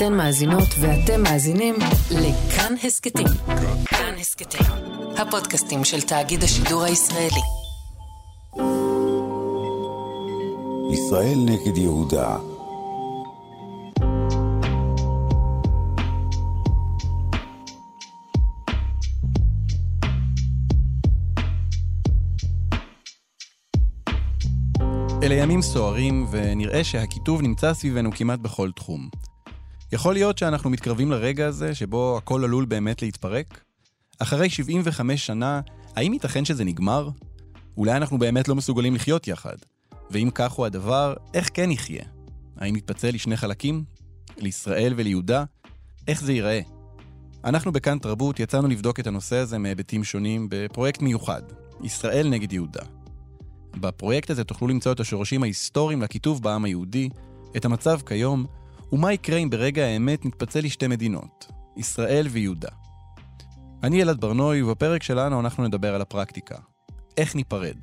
אתן מאזינות ואתם מאזינים לכאן הסכתים. כאן הסכתים, הפודקאסטים של תאגיד השידור הישראלי. ישראל נגד יהודה. אלה ימים סוערים, ונראה שהקיטוב נמצא סביבנו כמעט בכל תחום. יכול להיות שאנחנו מתקרבים לרגע הזה שבו הכל עלול באמת להתפרק? אחרי 75 שנה, האם ייתכן שזה נגמר? אולי אנחנו באמת לא מסוגלים לחיות יחד. ואם כך הוא הדבר, איך כן נחיה? האם נתפצל לשני חלקים? לישראל וליהודה? איך זה ייראה? אנחנו בכאן תרבות יצאנו לבדוק את הנושא הזה מהיבטים שונים בפרויקט מיוחד, ישראל נגד יהודה. בפרויקט הזה תוכלו למצוא את השורשים ההיסטוריים לקיטוב בעם היהודי, את המצב כיום, ומה יקרה אם ברגע האמת נתפצל לשתי מדינות, ישראל ויהודה. אני אלעד ברנוי, ובפרק שלנו אנחנו נדבר על הפרקטיקה. איך ניפרד?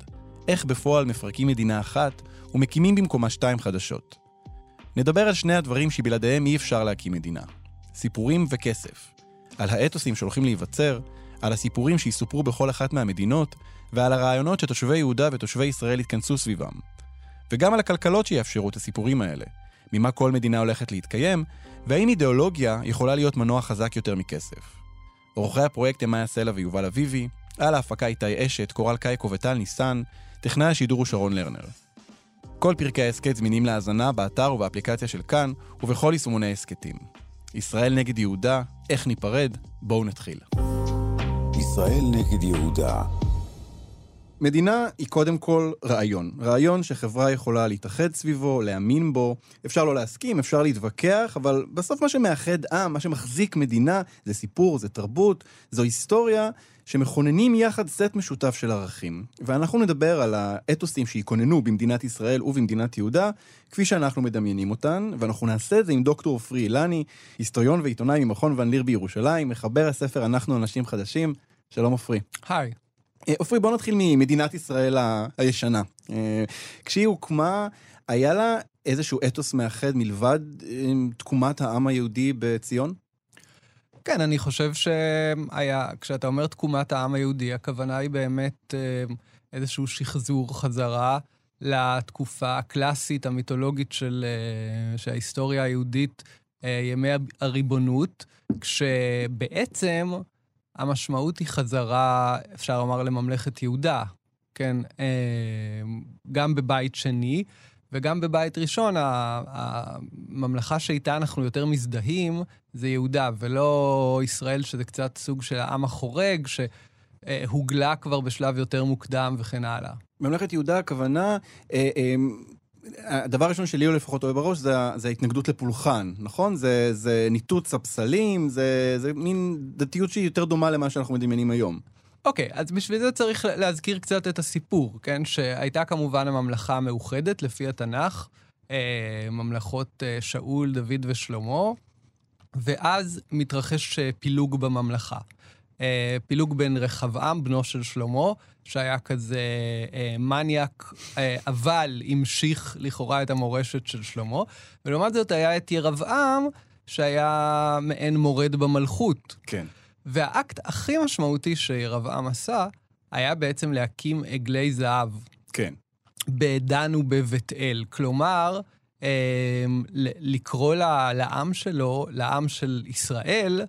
איך בפועל מפרקים מדינה אחת ומקימים במקומה שתיים חדשות. נדבר על שני הדברים שבלעדיהם אי אפשר להקים מדינה. סיפורים וכסף. על האתוסים שהולכים להיווצר, על הסיפורים שיסופרו בכל אחת מהמדינות, ועל הרעיונות שתושבי יהודה ותושבי ישראל יתכנסו סביבם. וגם על הכלכלות שיאפשרו את הסיפורים האלה, ממה כל מדינה הולכת להתקיים, והאם אידיאולוגיה יכולה להיות מנוע חזק יותר מכסף. עורכי הפרויקט הם מאיה סלע ויובל אביבי, על ההפקה איתי אשת, קורל קייקו וטל ניסן, טכנאי השידור הוא שרון לרנר. כל פרקי ההסכת זמינים להאזנה באתר ובאפליקציה של כאן, ובכל יישומוני ההסכתים. ישראל נגד יהודה, איך ניפרד? בואו נתחיל. ישראל נגד יהודה. מדינה היא קודם כל רעיון. רעיון שחברה יכולה להתאחד סביבו, להאמין בו. אפשר לא להסכים, אפשר להתווכח, אבל בסוף מה שמאחד עם, מה שמחזיק מדינה, זה סיפור, זה תרבות, זו היסטוריה שמכוננים יחד סט משותף של ערכים. ואנחנו נדבר על האתוסים שיכוננו במדינת ישראל ובמדינת יהודה, כפי שאנחנו מדמיינים אותן, ואנחנו נעשה את זה עם דוקטור עופרי אילני, היסטוריון ועיתונאי ממכון ון ליר בירושלים, מחבר הספר "אנחנו אנשים חדשים". שלום עופרי. היי. אה, עופרי, בוא נתחיל ממדינת ישראל הישנה. אה, כשהיא הוקמה, היה לה איזשהו אתוס מאחד מלבד תקומת העם היהודי בציון? כן, אני חושב שהיה, כשאתה אומר תקומת העם היהודי, הכוונה היא באמת אה, איזשהו שחזור חזרה לתקופה הקלאסית, המיתולוגית של, של ההיסטוריה היהודית, ימי הריבונות, כשבעצם המשמעות היא חזרה, אפשר לומר, לממלכת יהודה, כן? אה, גם בבית שני. וגם בבית ראשון, הממלכה שאיתה אנחנו יותר מזדהים זה יהודה, ולא ישראל, שזה קצת סוג של העם החורג, שהוגלה כבר בשלב יותר מוקדם וכן הלאה. ממלכת יהודה, הכוונה, אה, אה, הדבר הראשון שלי הוא לפחות אוהב בראש, זה, זה ההתנגדות לפולחן, נכון? זה, זה ניתוץ הפסלים, זה, זה מין דתיות שהיא יותר דומה למה שאנחנו מדמיינים היום. אוקיי, okay, אז בשביל זה צריך להזכיר קצת את הסיפור, כן? שהייתה כמובן הממלכה המאוחדת לפי התנ"ך, אה, ממלכות אה, שאול, דוד ושלמה, ואז מתרחש אה, פילוג בממלכה. אה, פילוג בין רחבעם, בנו של שלמה, שהיה כזה אה, מניאק, אה, אבל המשיך לכאורה את המורשת של שלמה, ולעומת זאת היה את ירבעם, שהיה מעין מורד במלכות. כן. והאקט הכי משמעותי שירבעם עשה, היה בעצם להקים עגלי זהב. כן. בעדן ובבית אל. כלומר, אה, לקרוא לעם שלו, לעם של ישראל,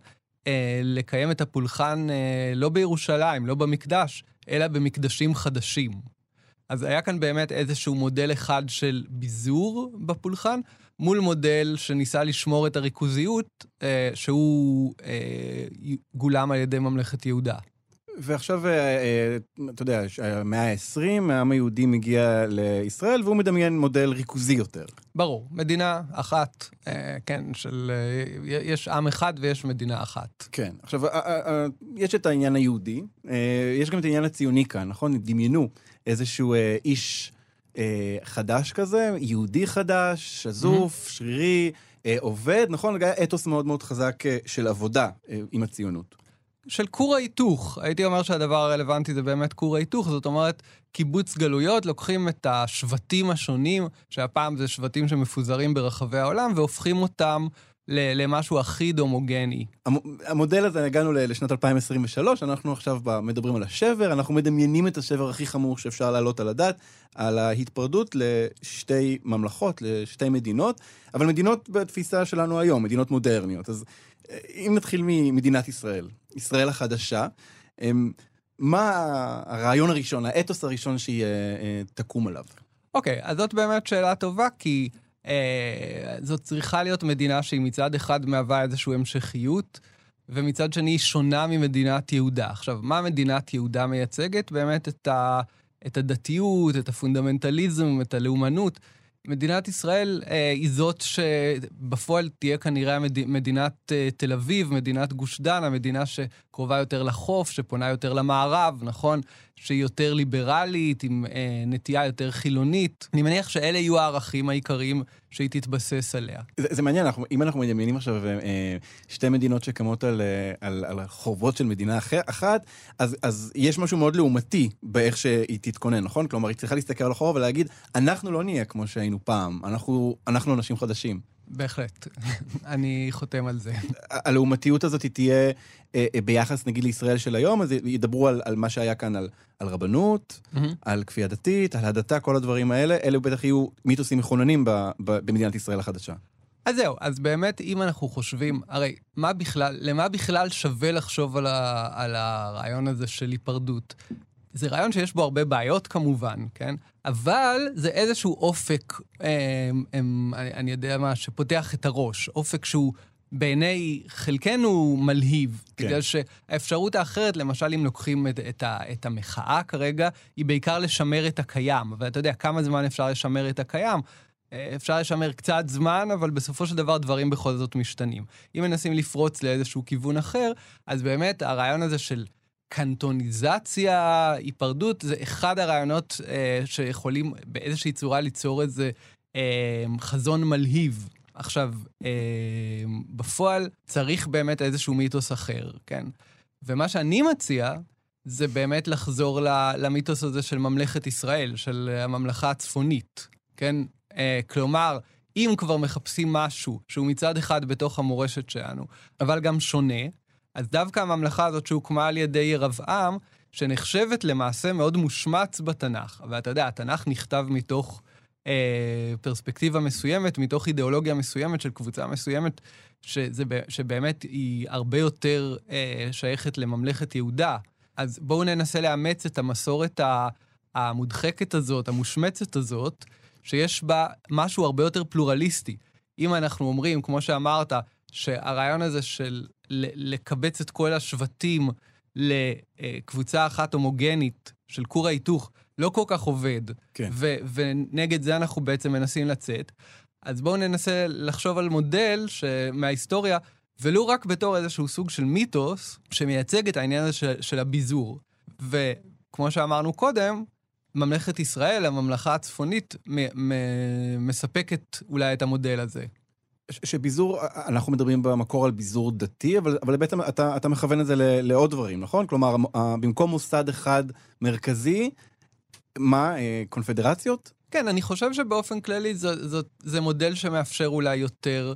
לקיים את הפולחן אה, לא בירושלים, לא במקדש, אלא במקדשים חדשים. אז היה כאן באמת איזשהו מודל אחד של ביזור בפולחן, מול מודל שניסה לשמור את הריכוזיות, אה, שהוא אה, גולם על ידי ממלכת יהודה. ועכשיו, אה, אה, אתה יודע, המאה ה-20, העם היהודי מגיע לישראל, והוא מדמיין מודל ריכוזי יותר. ברור, מדינה אחת, אה, כן, של... יש עם אחד ויש מדינה אחת. כן. עכשיו, יש את העניין היהודי, יש גם את העניין הציוני כאן, נכון? דמיינו איזשהו איש חדש כזה, יהודי חדש, שזוף, mm-hmm. שרירי, עובד, נכון? אתוס מאוד מאוד חזק של עבודה עם הציונות. של כור ההיתוך. הייתי אומר שהדבר הרלוונטי זה באמת כור ההיתוך, זאת אומרת, קיבוץ גלויות, לוקחים את השבטים השונים, שהפעם זה שבטים שמפוזרים ברחבי העולם, והופכים אותם למשהו אחיד הומוגני. המ- המודל הזה, הגענו לשנת 2023, אנחנו עכשיו מדברים על השבר, אנחנו מדמיינים את השבר הכי חמור שאפשר להעלות על הדעת, על ההתפרדות לשתי ממלכות, לשתי מדינות, אבל מדינות בתפיסה שלנו היום, מדינות מודרניות. אז אה, אם נתחיל ממדינת ישראל, ישראל החדשה, אמ, מה הרעיון הראשון, האתוס הראשון שהיא אה, תקום עליו? אוקיי, אז זאת באמת שאלה טובה, כי זאת צריכה להיות מדינה שהיא מצד אחד מהווה איזושהי המשכיות, ומצד שני היא שונה ממדינת יהודה. עכשיו, מה מדינת יהודה מייצגת? באמת את, ה, את הדתיות, את הפונדמנטליזם, את הלאומנות. מדינת ישראל אה, היא זאת שבפועל תהיה כנראה המד... מדינת אה, תל אביב, מדינת גוש דן, המדינה שקרובה יותר לחוף, שפונה יותר למערב, נכון? שהיא יותר ליברלית, עם אה, נטייה יותר חילונית. אני מניח שאלה יהיו הערכים העיקריים שהיא תתבסס עליה. זה, זה מעניין, אנחנו, אם אנחנו מדמיינים עכשיו אה, שתי מדינות שקמות על, אה, על, על החורבות של מדינה אחר, אחת, אז, אז יש משהו מאוד לעומתי באיך שהיא תתכונן, נכון? כלומר, היא צריכה להסתכל על החורבה ולהגיד, אנחנו לא נהיה כמו שהיינו פעם, אנחנו, אנחנו אנשים חדשים. בהחלט. אני חותם על זה. הלעומתיות הזאת תהיה אה, אה, ביחס, נגיד, לישראל של היום, אז ידברו על, על מה שהיה כאן, על, על רבנות, על כפייה דתית, על הדתה, כל הדברים האלה, אלו בטח יהיו מיתוסים מכוננים ב, ב, במדינת ישראל החדשה. אז זהו, אז באמת, אם אנחנו חושבים, הרי מה בכלל, למה בכלל שווה לחשוב על, ה, על הרעיון הזה של היפרדות? זה רעיון שיש בו הרבה בעיות כמובן, כן? אבל זה איזשהו אופק, הם, הם, אני, אני יודע מה, שפותח את הראש. אופק שהוא בעיני חלקנו מלהיב. כן. בגלל שהאפשרות האחרת, למשל, אם לוקחים את, את, ה, את המחאה כרגע, היא בעיקר לשמר את הקיים. ואתה יודע, כמה זמן אפשר לשמר את הקיים? אה, אפשר לשמר קצת זמן, אבל בסופו של דבר דברים בכל זאת משתנים. אם מנסים לפרוץ לאיזשהו כיוון אחר, אז באמת הרעיון הזה של קנטוניזציה, היפרדות, זה אחד הרעיונות אה, שיכולים באיזושהי צורה ליצור איזה אה, חזון מלהיב. עכשיו, אה, בפועל צריך באמת איזשהו מיתוס אחר, כן? ומה שאני מציע, זה באמת לחזור למיתוס הזה של ממלכת ישראל, של הממלכה הצפונית, כן? אה, כלומר, אם כבר מחפשים משהו שהוא מצד אחד בתוך המורשת שלנו, אבל גם שונה, אז דווקא הממלכה הזאת שהוקמה על ידי ירבעם, שנחשבת למעשה מאוד מושמץ בתנ"ך. ואתה יודע, התנ"ך נכתב מתוך אה, פרספקטיבה מסוימת, מתוך אידיאולוגיה מסוימת של קבוצה מסוימת, שזה, שבאמת היא הרבה יותר אה, שייכת לממלכת יהודה. אז בואו ננסה לאמץ את המסורת המודחקת הזאת, המושמצת הזאת, שיש בה משהו הרבה יותר פלורליסטי. אם אנחנו אומרים, כמו שאמרת, שהרעיון הזה של לקבץ את כל השבטים לקבוצה אחת הומוגנית של כור ההיתוך לא כל כך עובד, כן. ו- ונגד זה אנחנו בעצם מנסים לצאת, אז בואו ננסה לחשוב על מודל מההיסטוריה, ולו רק בתור איזשהו סוג של מיתוס שמייצג את העניין הזה של, של הביזור. וכמו שאמרנו קודם, ממלכת ישראל, הממלכה הצפונית, מ- מ- מספקת אולי את המודל הזה. שביזור, אנחנו מדברים במקור על ביזור דתי, אבל, אבל בעצם אתה, אתה מכוון את זה ל, לעוד דברים, נכון? כלומר, במקום מוסד אחד מרכזי, מה, אה, קונפדרציות? כן, אני חושב שבאופן כללי זה, זה, זה מודל שמאפשר אולי יותר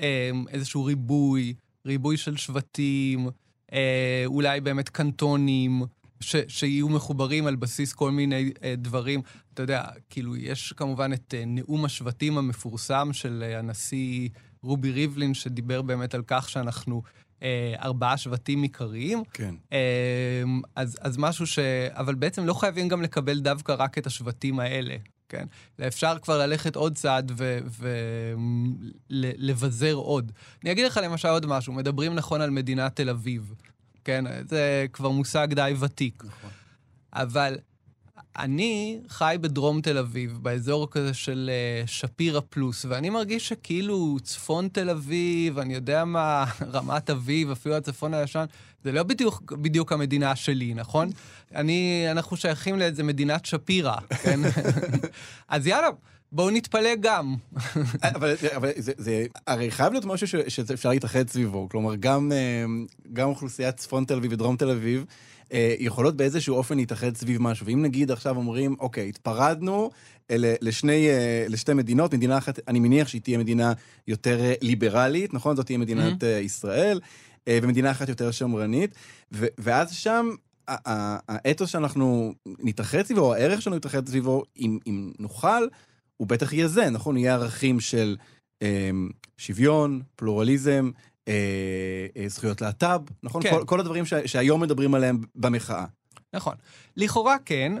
אה, איזשהו ריבוי, ריבוי של שבטים, אה, אולי באמת קנטונים, ש, שיהיו מחוברים על בסיס כל מיני אה, דברים. אתה יודע, כאילו, יש כמובן את אה, נאום השבטים המפורסם של אה, הנשיא רובי ריבלין, שדיבר באמת על כך שאנחנו אה, ארבעה שבטים עיקריים. כן. אה, אז, אז משהו ש... אבל בעצם לא חייבים גם לקבל דווקא רק את השבטים האלה. כן? אפשר כבר ללכת עוד צעד ולבזר עוד. אני אגיד לך למשל עוד משהו, מדברים נכון על מדינת תל אביב. כן? זה כבר מושג די ותיק. נכון. אבל אני חי בדרום תל אביב, באזור כזה של uh, שפירא פלוס, ואני מרגיש שכאילו צפון תל אביב, אני יודע מה, רמת אביב, אפילו הצפון הישן, זה לא בדיוק, בדיוק המדינה שלי, נכון? אני, אנחנו שייכים לאיזה מדינת שפירא, כן? אז יאללה. בואו נתפלא גם. אבל, אבל זה, זה הרי חייב להיות משהו ש, שאפשר להתאחד סביבו. כלומר, גם, גם אוכלוסיית צפון תל אביב ודרום תל אביב, אה, יכולות באיזשהו אופן להתאחד סביב משהו. ואם נגיד עכשיו אומרים, אוקיי, התפרדנו אלה, לשני, אה, לשתי מדינות, מדינה אחת, אני מניח שהיא תהיה מדינה יותר אה, ליברלית, נכון? זאת תהיה מדינת mm-hmm. ישראל, אה, ומדינה אחת יותר שמרנית, ו, ואז שם האתוס שאנחנו נתאחד סביבו, או הערך שלנו נתאחד סביבו, אם, אם נוכל, הוא בטח יהיה זה, נכון? יהיה ערכים של אה, שוויון, פלורליזם, אה, אה, זכויות להט"ב, נכון? כן. כל, כל הדברים ש, שהיום מדברים עליהם במחאה. נכון. לכאורה כן,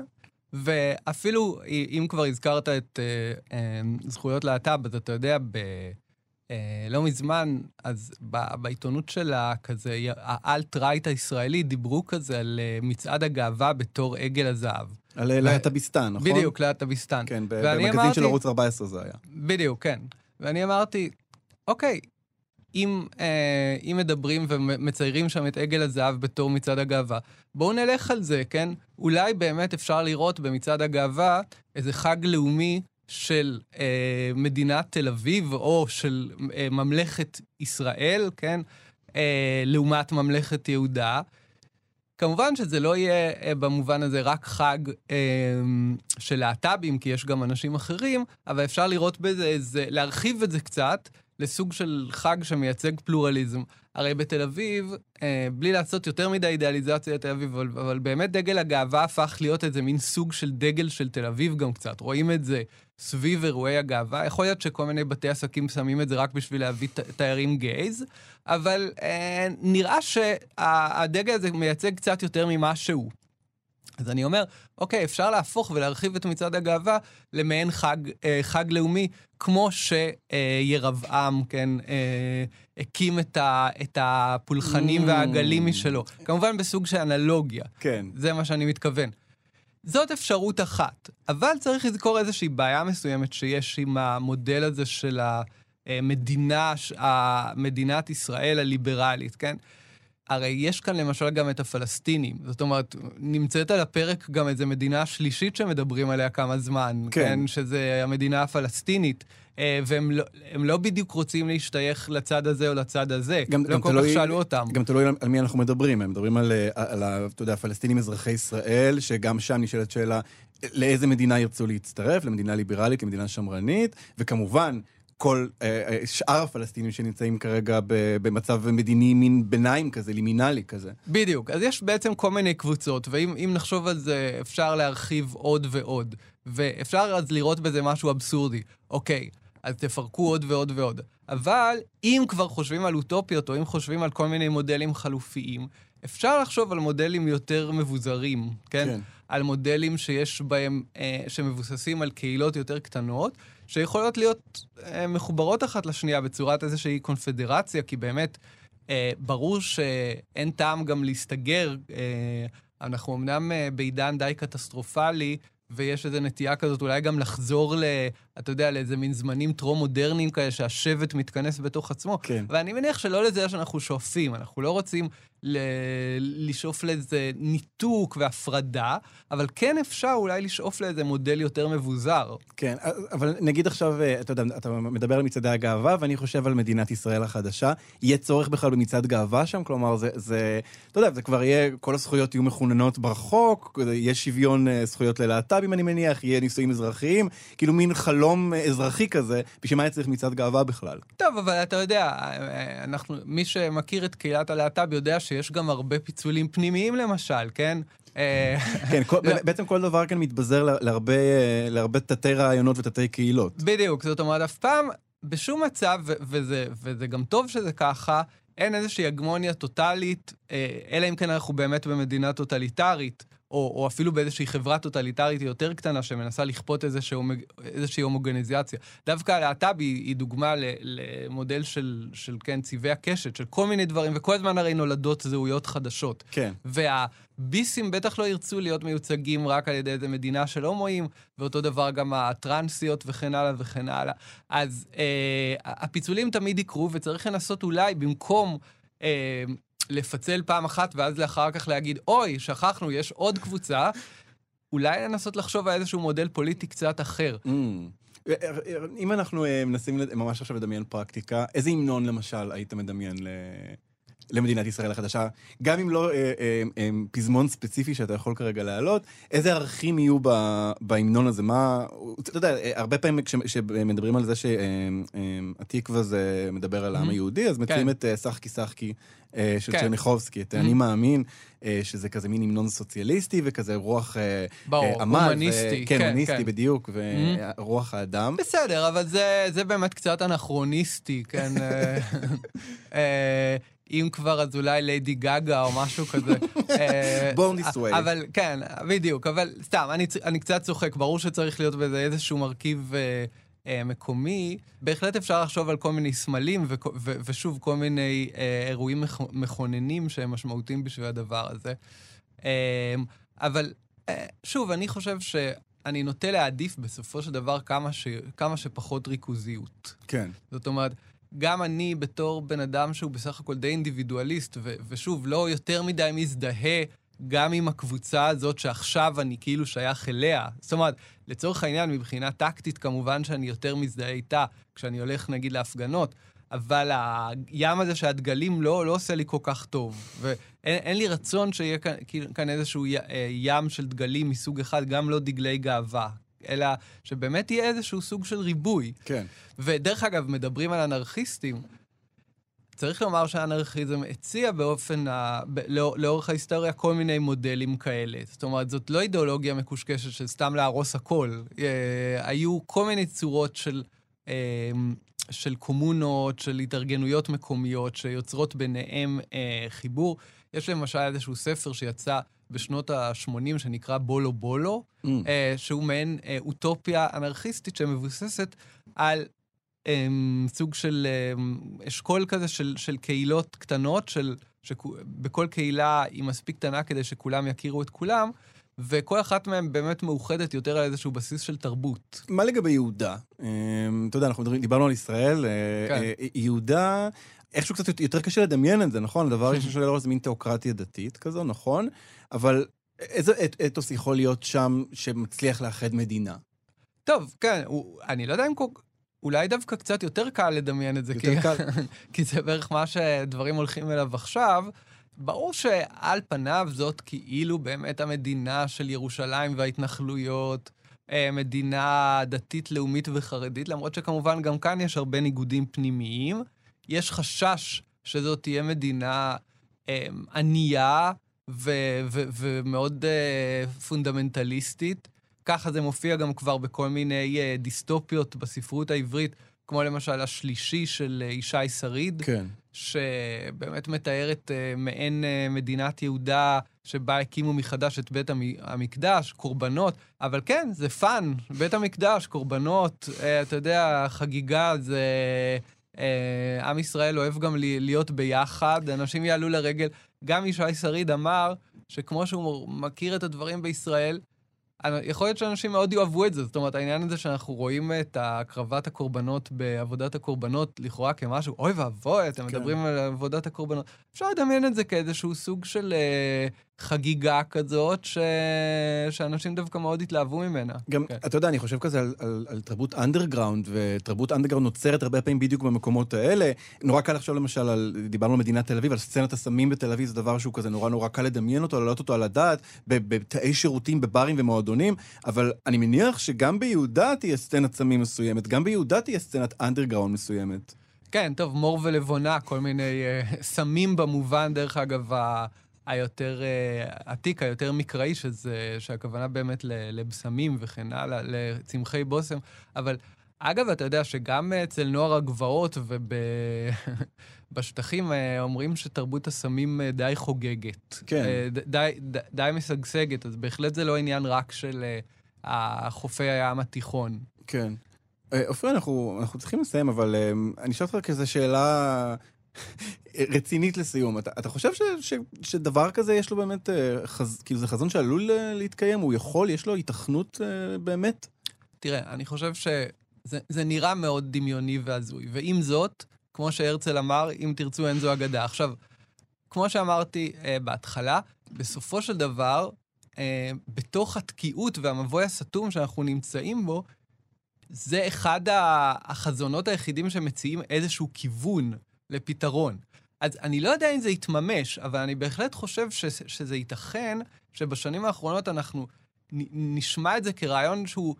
ואפילו אם כבר הזכרת את אה, אה, זכויות להט"ב, אז אתה יודע, ב... אה, לא מזמן, אז ב, בעיתונות של הכזה, האלט-רייט הישראלי, דיברו כזה על אה, מצעד הגאווה בתור עגל הזהב. על ו... להט"ביסטן, נכון? בדיוק, להט"ביסטן. כן, במגזין אמרתי, של ערוץ 14 זה היה. בדיוק, כן. ואני אמרתי, אוקיי, אם, אה, אם מדברים ומציירים שם את עגל הזהב בתור מצעד הגאווה, בואו נלך על זה, כן? אולי באמת אפשר לראות במצעד הגאווה איזה חג לאומי של אה, מדינת תל אביב, או של אה, ממלכת ישראל, כן? אה, לעומת ממלכת יהודה. כמובן שזה לא יהיה אה, במובן הזה רק חג אה, של להט"בים, כי יש גם אנשים אחרים, אבל אפשר לראות בזה, איזה, להרחיב את זה קצת, לסוג של חג שמייצג פלורליזם. הרי בתל אביב, אה, בלי לעשות יותר מדי אידיאליזציה לתל אביב, אבל, אבל באמת דגל הגאווה הפך להיות איזה מין סוג של דגל של תל אביב גם קצת. רואים את זה סביב אירועי הגאווה. יכול להיות שכל מיני בתי עסקים שמים את זה רק בשביל להביא ת, תיירים גייז, אבל אה, נראה שהדגל הזה מייצג קצת יותר ממה שהוא. אז אני אומר, אוקיי, אפשר להפוך ולהרחיב את מצעד הגאווה למעין חג, אה, חג לאומי, כמו שירבעם, כן, אה, הקים את, ה, את הפולחנים mm. והעגלים משלו. כמובן בסוג של אנלוגיה. כן. זה מה שאני מתכוון. זאת אפשרות אחת, אבל צריך לזכור איזושהי בעיה מסוימת שיש עם המודל הזה של המדינה, מדינת ישראל הליברלית, כן? הרי יש כאן למשל גם את הפלסטינים. זאת אומרת, נמצאת על הפרק גם איזו מדינה שלישית שמדברים עליה כמה זמן, כן, כן שזה המדינה הפלסטינית. אה, והם לא, לא בדיוק רוצים להשתייך לצד הזה או לצד הזה. גם, לא גם כל תלוי, כך שאלו אותם. גם תלוי על מי אנחנו מדברים. הם מדברים על, אה, על, על אתה יודע, הפלסטינים אזרחי ישראל, שגם שם נשאלת שאלה לאיזה מדינה ירצו להצטרף, למדינה ליברלית, למדינה שמרנית, וכמובן, כל אה, אה, שאר הפלסטינים שנמצאים כרגע במצב מדיני מין ביניים כזה, לימינלי כזה. בדיוק. אז יש בעצם כל מיני קבוצות, ואם נחשוב על זה, אפשר להרחיב עוד ועוד. ואפשר אז לראות בזה משהו אבסורדי. אוקיי, אז תפרקו עוד ועוד ועוד. אבל אם כבר חושבים על אוטופיות, או אם חושבים על כל מיני מודלים חלופיים, אפשר לחשוב על מודלים יותר מבוזרים, כן? כן. על מודלים שיש בהם, אה, שמבוססים על קהילות יותר קטנות, שיכולות להיות אה, מחוברות אחת לשנייה בצורת איזושהי קונפדרציה, כי באמת, אה, ברור שאין טעם גם להסתגר. אה, אנחנו אמנם אה, בעידן די קטסטרופלי, ויש איזו נטייה כזאת אולי גם לחזור ל... אתה יודע, לאיזה מין זמנים טרום-מודרניים כאלה, שהשבט מתכנס בתוך עצמו. כן. ואני מניח שלא לזה שאנחנו שואפים, אנחנו לא רוצים ל... לשאוף לאיזה ניתוק והפרדה, אבל כן אפשר אולי לשאוף לאיזה מודל יותר מבוזר. כן, אבל נגיד עכשיו, אה, אתה יודע, אתה מדבר על מצעדי הגאווה, ואני חושב על מדינת ישראל החדשה. יהיה צורך בכלל במצעד גאווה שם? כלומר, זה, זה, אתה יודע, זה כבר יהיה, כל הזכויות יהיו מכוננות ברחוק, יהיה שוויון אה, זכויות ללהט"בים, אני מניח, יהיה נישואים אזרחיים, כאילו מין חלום אזרחי כזה, בשביל מה היה צריך מצעד גאווה בכלל? טוב, אבל אתה יודע, אה, אנחנו, מי שמכיר את קהילת הלהט"ב יודע. שיש גם הרבה פיצולים פנימיים למשל, כן? אה, כן, בעצם כל דבר כאן מתבזר להרבה, אה, להרבה תתי רעיונות ותתי קהילות. בדיוק, זאת אומרת, אף פעם, בשום מצב, וזה, וזה גם טוב שזה ככה, אין איזושהי הגמוניה טוטאלית, אלא אם כן אנחנו באמת במדינה טוטליטרית. או, או אפילו באיזושהי חברה טוטליטרית יותר קטנה שמנסה לכפות איזושהי, איזושהי הומוגניזציה. דווקא הלהט"ב היא, היא דוגמה למודל של, של, כן, צבעי הקשת, של כל מיני דברים, וכל הזמן הרי נולדות זהויות חדשות. כן. והביסים בטח לא ירצו להיות מיוצגים רק על ידי איזה מדינה של הומואים, ואותו דבר גם הטרנסיות וכן הלאה וכן הלאה. אז אה, הפיצולים תמיד יקרו, וצריך לנסות אולי, במקום... אה, לפצל פעם אחת, ואז לאחר כך להגיד, אוי, שכחנו, יש עוד קבוצה, אולי לנסות לחשוב על איזשהו מודל פוליטי קצת אחר. Mm. אם אנחנו אה, מנסים ממש עכשיו לדמיין פרקטיקה, איזה המנון למשל היית מדמיין למדינת ישראל החדשה, גם אם לא אה, אה, אה, פזמון ספציפי שאתה יכול כרגע להעלות, איזה ערכים יהיו ב, בהמנון הזה? מה, אתה יודע, אה, הרבה פעמים כשמדברים על זה שהתקווה זה מדבר על העם היהודי, אז מציעים כן. את אה, שחקי שחקי אה, של כן. צ'רניחובסקי, את אני מאמין, אה, שזה כזה מין המנון סוציאליסטי וכזה רוח אה, ברור, אה, עמל. ו- הומניסטי, כן, כן, הומניסטי כן. בדיוק, ורוח האדם. בסדר, אבל זה, זה באמת קצת אנכרוניסטי, כן? אה, אה, אם כבר, אז אולי ליידי גאגה או משהו כזה. אה, Born this way. אבל כן, בדיוק, אבל סתם, אני, אני קצת צוחק, ברור שצריך להיות בזה איזשהו מרכיב אה, אה, מקומי. בהחלט אפשר לחשוב על כל מיני סמלים, וכ- ו- ושוב, כל מיני אה, אירועים מכ- מכוננים שהם משמעותיים בשביל הדבר הזה. אה, אבל אה, שוב, אני חושב שאני נוטה להעדיף בסופו של דבר כמה, ש... כמה שפחות ריכוזיות. כן. זאת אומרת, גם אני בתור בן אדם שהוא בסך הכל די אינדיבידואליסט, ו- ושוב, לא יותר מדי מזדהה גם עם הקבוצה הזאת שעכשיו אני כאילו שייך אליה. זאת אומרת, לצורך העניין, מבחינה טקטית, כמובן שאני יותר מזדהה איתה כשאני הולך נגיד להפגנות, אבל הים הזה של הדגלים לא, לא עושה לי כל כך טוב. ואין אין לי רצון שיהיה כאן, כאילו, כאן איזשהו י, אה, ים של דגלים מסוג אחד, גם לא דגלי גאווה, אלא שבאמת יהיה איזשהו סוג של ריבוי. כן. ודרך אגב, מדברים על אנרכיסטים. צריך לומר שהאנרכיזם הציע באופן, ה... ב... לא... לאורך ההיסטוריה כל מיני מודלים כאלה. זאת אומרת, זאת לא אידיאולוגיה מקושקשת של סתם להרוס הכל. אה, היו כל מיני צורות של, אה, של קומונות, של התארגנויות מקומיות שיוצרות ביניהם אה, חיבור. יש למשל איזשהו ספר שיצא בשנות ה-80 שנקרא בולו בולו, Mm. אה, שהוא מעין אה, אוטופיה אנרכיסטית שמבוססת על אמ, סוג של אמ, אשכול כזה של, של קהילות קטנות, של, שבכל קהילה היא מספיק קטנה כדי שכולם יכירו את כולם, וכל אחת מהן באמת מאוחדת יותר על איזשהו בסיס של תרבות. מה לגבי יהודה? אמ, אתה יודע, אנחנו דיברנו על ישראל, אה, כן. אה, יהודה, איכשהו קצת יותר קשה לדמיין את זה, נכון? הדבר הראשון שואל על זה מין תיאוקרטיה דתית כזו, נכון? אבל איזה את- אתוס יכול להיות שם שמצליח לאחד מדינה? טוב, כן, הוא, אני לא יודע אם כל... אולי דווקא קצת יותר קל לדמיין את זה, כי, קל. כי זה בערך מה שדברים הולכים אליו עכשיו. ברור שעל פניו זאת כאילו באמת המדינה של ירושלים וההתנחלויות, אה, מדינה דתית, לאומית וחרדית, למרות שכמובן גם כאן יש הרבה ניגודים פנימיים. יש חשש שזאת תהיה מדינה אה, ענייה ו- ו- ומאוד אה, פונדמנטליסטית. ככה זה מופיע גם כבר בכל מיני אה, דיסטופיות בספרות העברית, כמו למשל השלישי של אה, ישי שריד, כן. שבאמת מתארת אה, מעין אה, מדינת יהודה שבה הקימו מחדש את בית המ- המקדש, קורבנות, אבל כן, זה fun, בית המקדש, קורבנות, אה, אתה יודע, חגיגה זה... אה, עם ישראל אוהב גם להיות ביחד, אנשים יעלו לרגל. גם ישי שריד אמר שכמו שהוא מכיר את הדברים בישראל, יכול להיות שאנשים מאוד יאהבו את זה. זאת אומרת, העניין הזה שאנחנו רואים את הקרבת הקורבנות בעבודת הקורבנות לכאורה כמשהו, אוי ואבוי, אתם כן. מדברים על עבודת הקורבנות. אפשר לדמיין את זה כאיזשהו סוג של אה, חגיגה כזאת, ש... שאנשים דווקא מאוד התלהבו ממנה. גם, כן. אתה יודע, אני חושב כזה על, על, על תרבות אנדרגראונד, ותרבות אנדרגראונד נוצרת הרבה פעמים בדיוק במקומות האלה. נורא קל לחשוב למשל על, דיברנו על מדינת תל אביב, על סצנת הסמים בתל אביב, זה דבר שהוא כזה נורא נורא קל לדמיין אותו, להעלות אותו על הדעת, בתאי שירותים, בברים ומועדונים, אבל אני מניח שגם ביהודה תהיה סצנת סמים מסוימת, גם ביהודה תהיה סצנת אנדרגראונד מסוימת. כן, טוב, מור ולבונה, כל מיני uh, סמים במובן, דרך אגב. היותר uh, עתיק, היותר מקראי, שזה, שהכוונה באמת לבשמים וכן הלאה, לצמחי בושם. אבל אגב, אתה יודע שגם אצל נוער הגבעות ובשטחים אומרים שתרבות הסמים אה, די חוגגת. כן. אה, די, די, די משגשגת, אז בהחלט זה לא עניין רק של אה, חופי הים התיכון. כן. אה, עופרי, אנחנו, אנחנו צריכים לסיים, אבל אה, אני אשאל אותך כזה שאלה רצינית לסיום. אתה, אתה חושב ש, ש, שדבר כזה יש לו באמת, אה, חז, כאילו זה חזון שעלול אה, להתקיים? הוא יכול? יש לו היתכנות אה, באמת? תראה, אני חושב שזה זה נראה מאוד דמיוני והזוי, ועם זאת, כמו שהרצל אמר, אם תרצו אין זו אגדה. עכשיו, כמו שאמרתי אה, בהתחלה, בסופו של דבר, אה, בתוך התקיעות והמבוי הסתום שאנחנו נמצאים בו, זה אחד החזונות היחידים שמציעים איזשהו כיוון לפתרון. אז אני לא יודע אם זה יתממש, אבל אני בהחלט חושב ש, שזה ייתכן שבשנים האחרונות אנחנו נשמע את זה כרעיון שהוא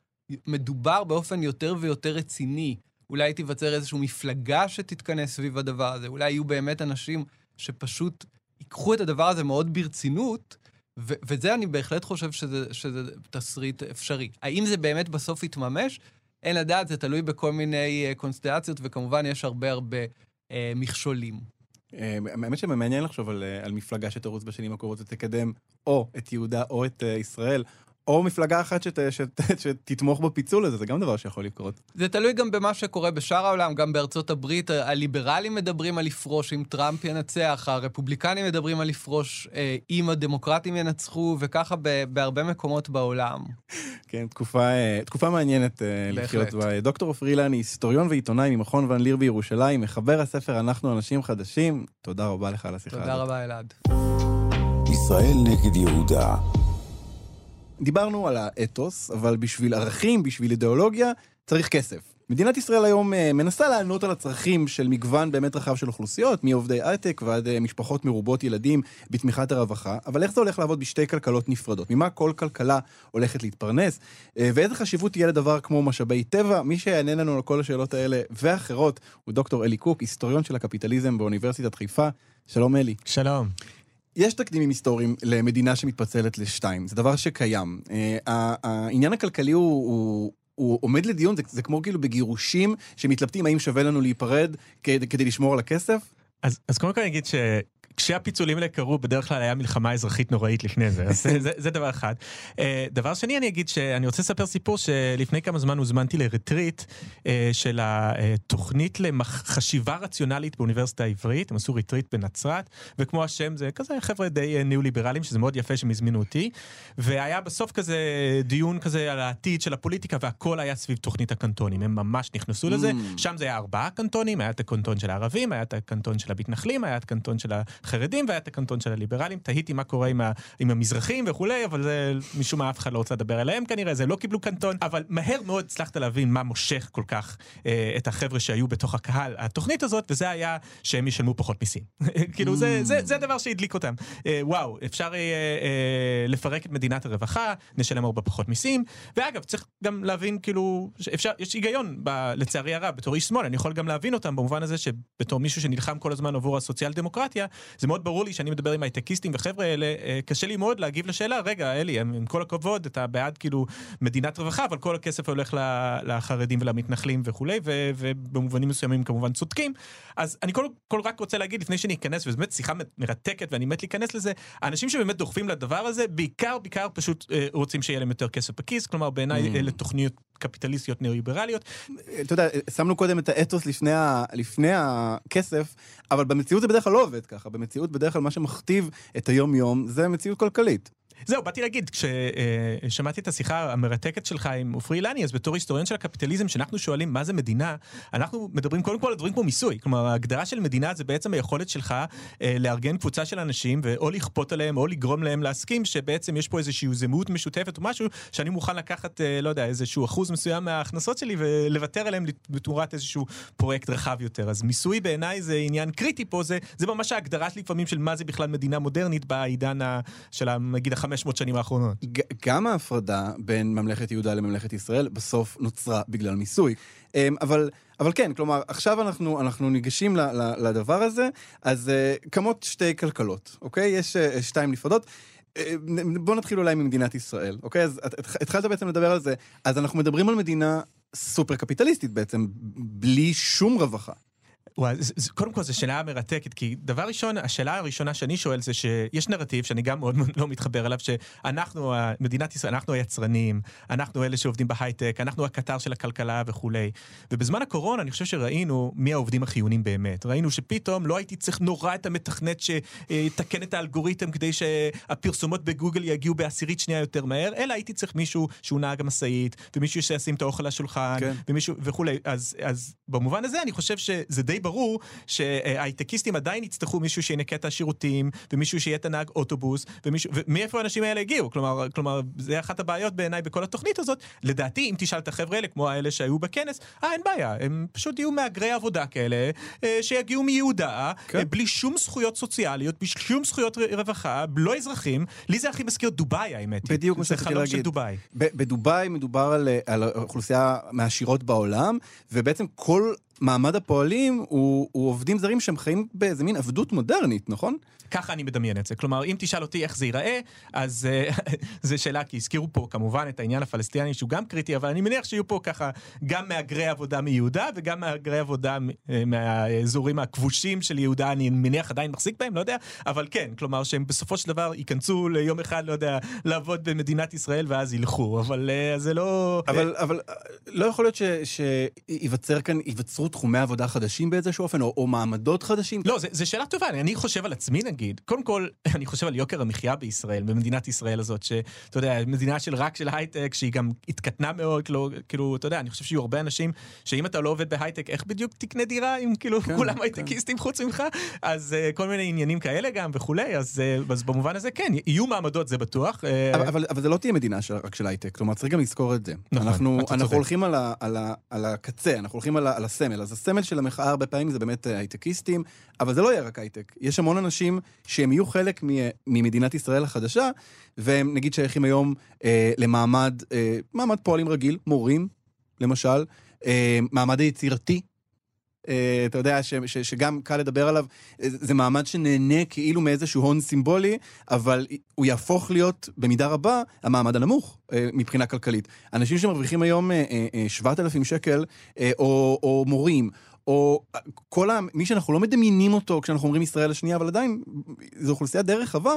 מדובר באופן יותר ויותר רציני. אולי תיווצר איזושהי מפלגה שתתכנס סביב הדבר הזה, אולי יהיו באמת אנשים שפשוט ייקחו את הדבר הזה מאוד ברצינות, ו- וזה אני בהחלט חושב שזה, שזה תסריט אפשרי. האם זה באמת בסוף יתממש? אין לדעת, זה תלוי בכל מיני uh, קונסטלציות, וכמובן יש הרבה הרבה uh, מכשולים. אה, האמת שמעניין לחשוב על, על מפלגה שתרוץ בשנים הקרובות ותקדם או את יהודה או את ישראל. או מפלגה אחת שת, שת, שתתמוך בפיצול הזה, זה גם דבר שיכול לקרות. זה תלוי גם במה שקורה בשאר העולם, גם בארצות הברית הליברלים מדברים על לפרוש אם טראמפ ינצח, הרפובליקנים מדברים על לפרוש אה, אם הדמוקרטים ינצחו, וככה ב, בהרבה מקומות בעולם. כן, תקופה, אה, תקופה מעניינת אה, לחיות בה. דוקטור עופרי אילני, היסטוריון ועיתונאי ממכון ון ליר בירושלים, מחבר הספר אנחנו אנשים חדשים, תודה רבה לך על השיחה הזאת. תודה רבה, אלעד. ישראל נגד יהודה דיברנו על האתוס, אבל בשביל ערכים, בשביל אידיאולוגיה, צריך כסף. מדינת ישראל היום אה, מנסה לענות על הצרכים של מגוון באמת רחב של אוכלוסיות, מעובדי הייטק ועד אה, משפחות מרובות ילדים בתמיכת הרווחה, אבל איך זה הולך לעבוד בשתי כלכלות נפרדות? ממה כל כלכלה הולכת להתפרנס? אה, ואיזה חשיבות תהיה לדבר כמו משאבי טבע? מי שיענה לנו על כל השאלות האלה ואחרות הוא דוקטור אלי קוק, היסטוריון של הקפיטליזם באוניברסיטת חיפה. שלום אלי. שלום. יש תקדימים היסטוריים למדינה שמתפצלת לשתיים, זה דבר שקיים. אה, העניין הכלכלי הוא, הוא, הוא עומד לדיון, זה, זה כמו כאילו בגירושים שמתלבטים האם שווה לנו להיפרד כדי, כדי לשמור על הכסף. אז, אז קודם כל אני אגיד ש... כשהפיצולים האלה קרו, בדרך כלל היה מלחמה אזרחית נוראית לפני זה, אז זה, זה דבר אחד. Uh, דבר שני, אני אגיד שאני רוצה לספר סיפור שלפני כמה זמן הוזמנתי לרטריט uh, של התוכנית לחשיבה רציונלית באוניברסיטה העברית, הם עשו רטריט בנצרת, וכמו השם זה כזה חבר'ה די אה, ניאו-ליברלים, שזה מאוד יפה שהם הזמינו אותי, והיה בסוף כזה דיון כזה על העתיד של הפוליטיקה, והכל היה סביב תוכנית הקנטונים, הם ממש נכנסו לזה, mm. שם זה היה ארבעה קנטונים, היה את הקנטון של הערבים, היה את הקנטון של המתנחלים, היה את הקנטון של החרדים והיה את הקנטון של הליברלים. תהיתי מה קורה עם, ה, עם המזרחים וכולי, אבל זה משום מה אף אחד לא רוצה לדבר עליהם כנראה, זה לא קיבלו קנטון, אבל מהר מאוד הצלחת להבין מה מושך כל כך אה, את החבר'ה שהיו בתוך הקהל התוכנית הזאת, וזה היה שהם ישלמו פחות מיסים. כאילו זה, זה, זה הדבר שהדליק אותם. אה, וואו, אפשר אה, אה, לפרק את מדינת הרווחה, נשלם הרבה פחות מיסים, ואגב, צריך גם להבין כאילו, אפשר, יש היגיון, ב, לצערי הרב, בתור איש שמאל, אני יכול גם להבין אותם במובן הזה שבתור מישהו שנלחם כל הזמן עבור הסוציאל דמוקרטיה, זה מאוד ברור לי שאני מדבר עם הייטקיסטים וחבר'ה האלה, אה, קשה לי מאוד להגיב לשאלה, רגע, אלי, עם כל הכבוד, אתה בעד כאילו מדינת רווחה, אבל כל הכסף הולך לחרדים ולמתנחלים וכולי, ובמובנים מסוימים כמובן צודקים. אז אני כל, כל רק רוצה להגיד, לפני שאני אכנס, וזו באמת שיחה מרתקת ואני מת להיכנס לזה, האנשים שבאמת דוחפים לדבר הזה, בעיקר, בעיקר פשוט אה, רוצים שיהיה להם יותר כסף בכיס, כלומר בעיניי mm. אלה תוכניות קפיטליסטיות ניאו-ליברליות. אתה יודע, שמנו קודם את האתוס לפני, ה, לפני הכסף, אבל במציאות זה בדרך כלל לא עובד ככה. במציאות בדרך כלל מה שמכתיב את היום-יום זה מציאות כלכלית. זהו, באתי להגיד, כששמעתי את השיחה המרתקת שלך עם עופרי אילני, אז בתור היסטוריון של הקפיטליזם, כשאנחנו שואלים מה זה מדינה, אנחנו מדברים קודם כל על דברים כמו מיסוי. כלומר, ההגדרה של מדינה זה בעצם היכולת שלך אה, לארגן קבוצה של אנשים, ואו לכפות עליהם, או לגרום להם להסכים שבעצם יש פה איזושהי זהות משותפת או משהו, שאני מוכן לקחת, אה, לא יודע, איזשהו אחוז מסוים מההכנסות שלי ולוותר עליהם בתמורת איזשהו פרויקט רחב יותר. אז מיסוי בעיניי זה עניין קריטי פה, זה, זה ממש ההגדרה 500 שנים האחרונות. גם ההפרדה בין ממלכת יהודה לממלכת ישראל בסוף נוצרה בגלל מיסוי. אמ, אבל, אבל כן, כלומר, עכשיו אנחנו, אנחנו ניגשים ל, ל, לדבר הזה, אז uh, קמות שתי כלכלות, אוקיי? יש uh, שתיים נפרדות. אה, בוא נתחיל אולי ממדינת ישראל, אוקיי? אז התחלת בעצם לדבר על זה. אז אנחנו מדברים על מדינה סופר קפיטליסטית בעצם, בלי שום רווחה. וואי, קודם כל זו שאלה מרתקת, כי דבר ראשון, השאלה הראשונה שאני שואל זה שיש נרטיב שאני גם מאוד לא מתחבר אליו, שאנחנו, מדינת ישראל, אנחנו היצרנים, אנחנו אלה שעובדים בהייטק, אנחנו הקטר של הכלכלה וכולי. ובזמן הקורונה אני חושב שראינו מי העובדים החיוניים באמת. ראינו שפתאום לא הייתי צריך נורא את המתכנת שיתקן את האלגוריתם כדי שהפרסומות בגוגל יגיעו בעשירית שנייה יותר מהר, אלא הייתי צריך מישהו שהוא נהג המשאית, ומישהו שישים את האוכל על השולחן, כן. ומישהו וכולי. אז, אז במובן הזה אני חושב שזה די ברור שהייטקיסטים עדיין יצטרכו מישהו שינקה את השירותים, ומישהו שיהיה את הנהג אוטובוס, ומישהו, ומאיפה האנשים האלה הגיעו? כלומר, כלומר, זה אחת הבעיות בעיניי בכל התוכנית הזאת. לדעתי, אם תשאל את החבר'ה האלה, כמו האלה שהיו בכנס, אה, אין בעיה, הם פשוט יהיו מהגרי עבודה כאלה, אה, שיגיעו מיהודה, כן. אה, בלי שום זכויות סוציאליות, בלי שום זכויות רווחה, לא אזרחים. לי זה הכי מזכיר דובאי, האמת. בדיוק מה זה שרציתי חלום של להגיד. דובאי. בדובאי מדובר על, אה, על אוכלוסייה מהעשירות בעולם, ובעצם כל מעמד הפועלים הוא, הוא עובדים זרים שהם חיים באיזה מין עבדות מודרנית, נכון? ככה אני מדמיין את זה. כלומר, אם תשאל אותי איך זה ייראה, אז אה, זו שאלה, כי הזכירו פה כמובן את העניין הפלסטיני שהוא גם קריטי, אבל אני מניח שיהיו פה ככה גם מהגרי עבודה מיהודה וגם מהגרי עבודה אה, מהאזורים הכבושים של יהודה, אני מניח עדיין מחזיק בהם, לא יודע, אבל כן, כלומר שהם בסופו של דבר ייכנסו ליום אחד, לא יודע, לעבוד במדינת ישראל ואז ילכו, אבל אה, זה לא... אבל, אבל לא יכול להיות ש- שייווצר כאן, ייווצרו תחומי עבודה חדשים באיזשהו אופן, או, או מעמדות חדשים? לא, זו שאלה טובה, אני, אני חושב על עצמי נגיד, קודם כל, אני חושב על יוקר המחיה בישראל, במדינת ישראל הזאת, שאתה יודע, מדינה של רק של הייטק, שהיא גם התקטנה מאוד, כאילו, כאילו, אתה יודע, אני חושב שיהיו הרבה אנשים, שאם אתה לא עובד בהייטק, איך בדיוק תקנה דירה אם כאילו כן, כולם כן. הייטקיסטים חוץ ממך? אז uh, כל מיני עניינים כאלה גם וכולי, אז, uh, אז במובן הזה כן, יהיו מעמדות, זה בטוח. אה, אבל, אבל, אבל זה לא תהיה מדינה של, רק של הייטק, כלומר צריך גם לזכור את זה. נכון, אנחנו, אנחנו. הולכים על, ה, על, ה, על הקצה, אנחנו הולכים על, ה, על הסמל. אז הסמל של המחאה הרבה פעמים זה באמת אה, הייטקיסטים, אבל זה לא יהיה רק הייטק. יש המון אנשים שהם יהיו חלק ממדינת ישראל החדשה, והם נגיד שייכים היום אה, למעמד, אה, מעמד פועלים רגיל, מורים, למשל, אה, מעמד היצירתי. אה, אתה יודע ש, ש, שגם קל לדבר עליו, אה, זה מעמד שנהנה כאילו מאיזשהו הון סימבולי, אבל הוא יהפוך להיות במידה רבה המעמד הנמוך אה, מבחינה כלכלית. אנשים שמרוויחים היום אה, אה, 7,000 שקל, אה, או, או מורים, או אה, כל ה... מי שאנחנו לא מדמיינים אותו כשאנחנו אומרים ישראל השנייה, אבל עדיין זו אוכלוסייה די רחבה,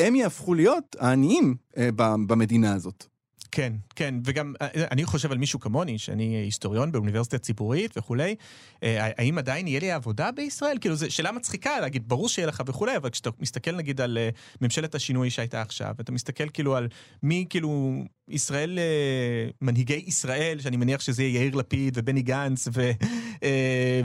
הם יהפכו להיות העניים אה, במדינה הזאת. כן, כן, וגם אה, אני חושב על מישהו כמוני, שאני היסטוריון באוניברסיטה ציבורית וכולי, אה, האם עדיין יהיה לי עבודה בישראל? כאילו, זו שאלה מצחיקה להגיד, ברור שיהיה לך וכולי, אבל כשאתה מסתכל נגיד על אה, ממשלת השינוי שהייתה עכשיו, ואתה מסתכל כאילו על מי כאילו, ישראל, אה, מנהיגי ישראל, שאני מניח שזה יהיה יאיר לפיד ובני גנץ, ו, אה,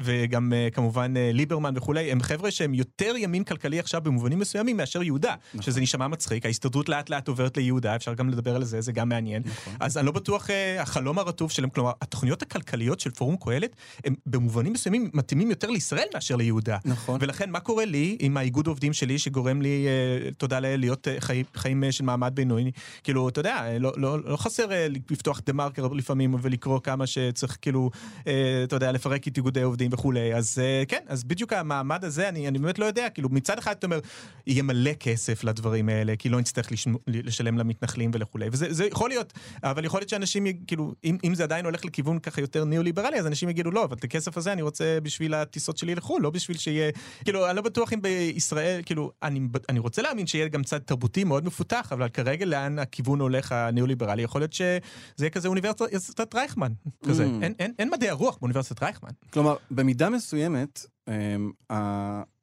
וגם אה, כמובן אה, ליברמן וכולי, הם חבר'ה שהם יותר ימין כלכלי עכשיו במובנים מסוימים מאשר יהודה, שזה נשמע מצחיק, ההסתדרות לאט לאט עוברת ליהודה, אפשר גם לדבר על זה, זה גם מעניין. אז אני לא בטוח, אה, החלום הרטוב שלהם, כלומר, התוכניות הכלכליות של פורום קהלת, הם במובנים מסוימים מתאימים יותר לישראל מאשר ליהודה. נכון. ולכן מה קורה לי עם האיגוד עובדים שלי שגורם לי, אה, תודה לאל, להיות אה, חיים, חיים אה, של מעמד בינוני? כאילו, אתה יודע, לא, לא, לא חסר אה, לפתוח דה מרקר לפעמים ולקרוא כמה שצריך, כאילו, אה, אתה יודע, לפרק את איגודי עובדים וכולי. אז אה, כן, אז בדיוק המעמד הזה, אני, אני באמת לא יודע, כאילו, מצד אחד אתה אומר, יהיה מלא כסף לדברים האלה, כי לא נצטרך לשמ, לשלם למתנחלים וכולי. וזה זה יכול להיות, אבל יכול להיות שאנשים, כאילו, אם, אם זה עדיין הולך לכיוון ככה יותר ניאו-ליברלי, אז אנשים יגידו, לא, אבל את הכסף הזה אני רוצה בשביל הטיסות שלי לחו"ל, לא בשביל שיהיה, כאילו, אני לא בטוח אם בישראל, כאילו, אני, אני רוצה להאמין שיהיה גם צד תרבותי מאוד מפותח, אבל כרגע לאן הכיוון הולך הניאו-ליברלי, יכול להיות שזה יהיה כזה אוניברסיטת רייכמן, כזה. Mm. אין, אין, אין מדעי הרוח באוניברסיטת רייכמן. כלומר, במידה מסוימת,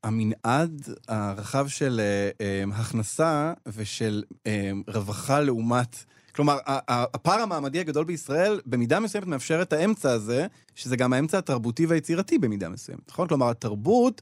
המנעד הרחב של אה, אמ, הכנסה ושל אמ, רווחה לעומת... כלומר, הפער המעמדי הגדול בישראל במידה מסוימת מאפשר את האמצע הזה, שזה גם האמצע התרבותי והיצירתי במידה מסוימת, נכון? כלומר, התרבות,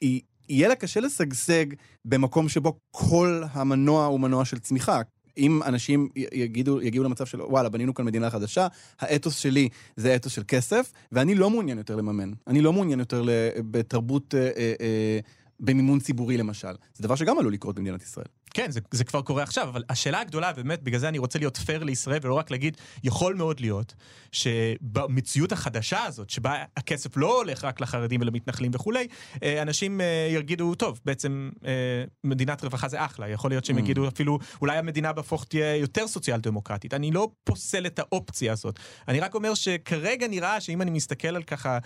היא, יהיה לה קשה לשגשג במקום שבו כל המנוע הוא מנוע של צמיחה. אם אנשים יגידו, יגיעו למצב של וואלה, בנינו כאן מדינה חדשה, האתוס שלי זה אתוס של כסף, ואני לא מעוניין יותר לממן. אני לא מעוניין יותר בתרבות, אה, אה, אה, במימון ציבורי למשל. זה דבר שגם עלול לקרות במדינת ישראל. כן, זה, זה כבר קורה עכשיו, אבל השאלה הגדולה, באמת, בגלל זה אני רוצה להיות פייר לישראל, ולא רק להגיד, יכול מאוד להיות שבמציאות החדשה הזאת, שבה הכסף לא הולך רק לחרדים ולמתנחלים וכולי, אה, אנשים אה, יגידו, טוב, בעצם אה, מדינת רווחה זה אחלה, יכול להיות שהם Mm. יגידו אפילו, אולי המדינה בהפוך תהיה יותר סוציאל דמוקרטית. אני לא פוסל את האופציה הזאת. אני רק אומר שכרגע נראה שאם אני מסתכל על ככה,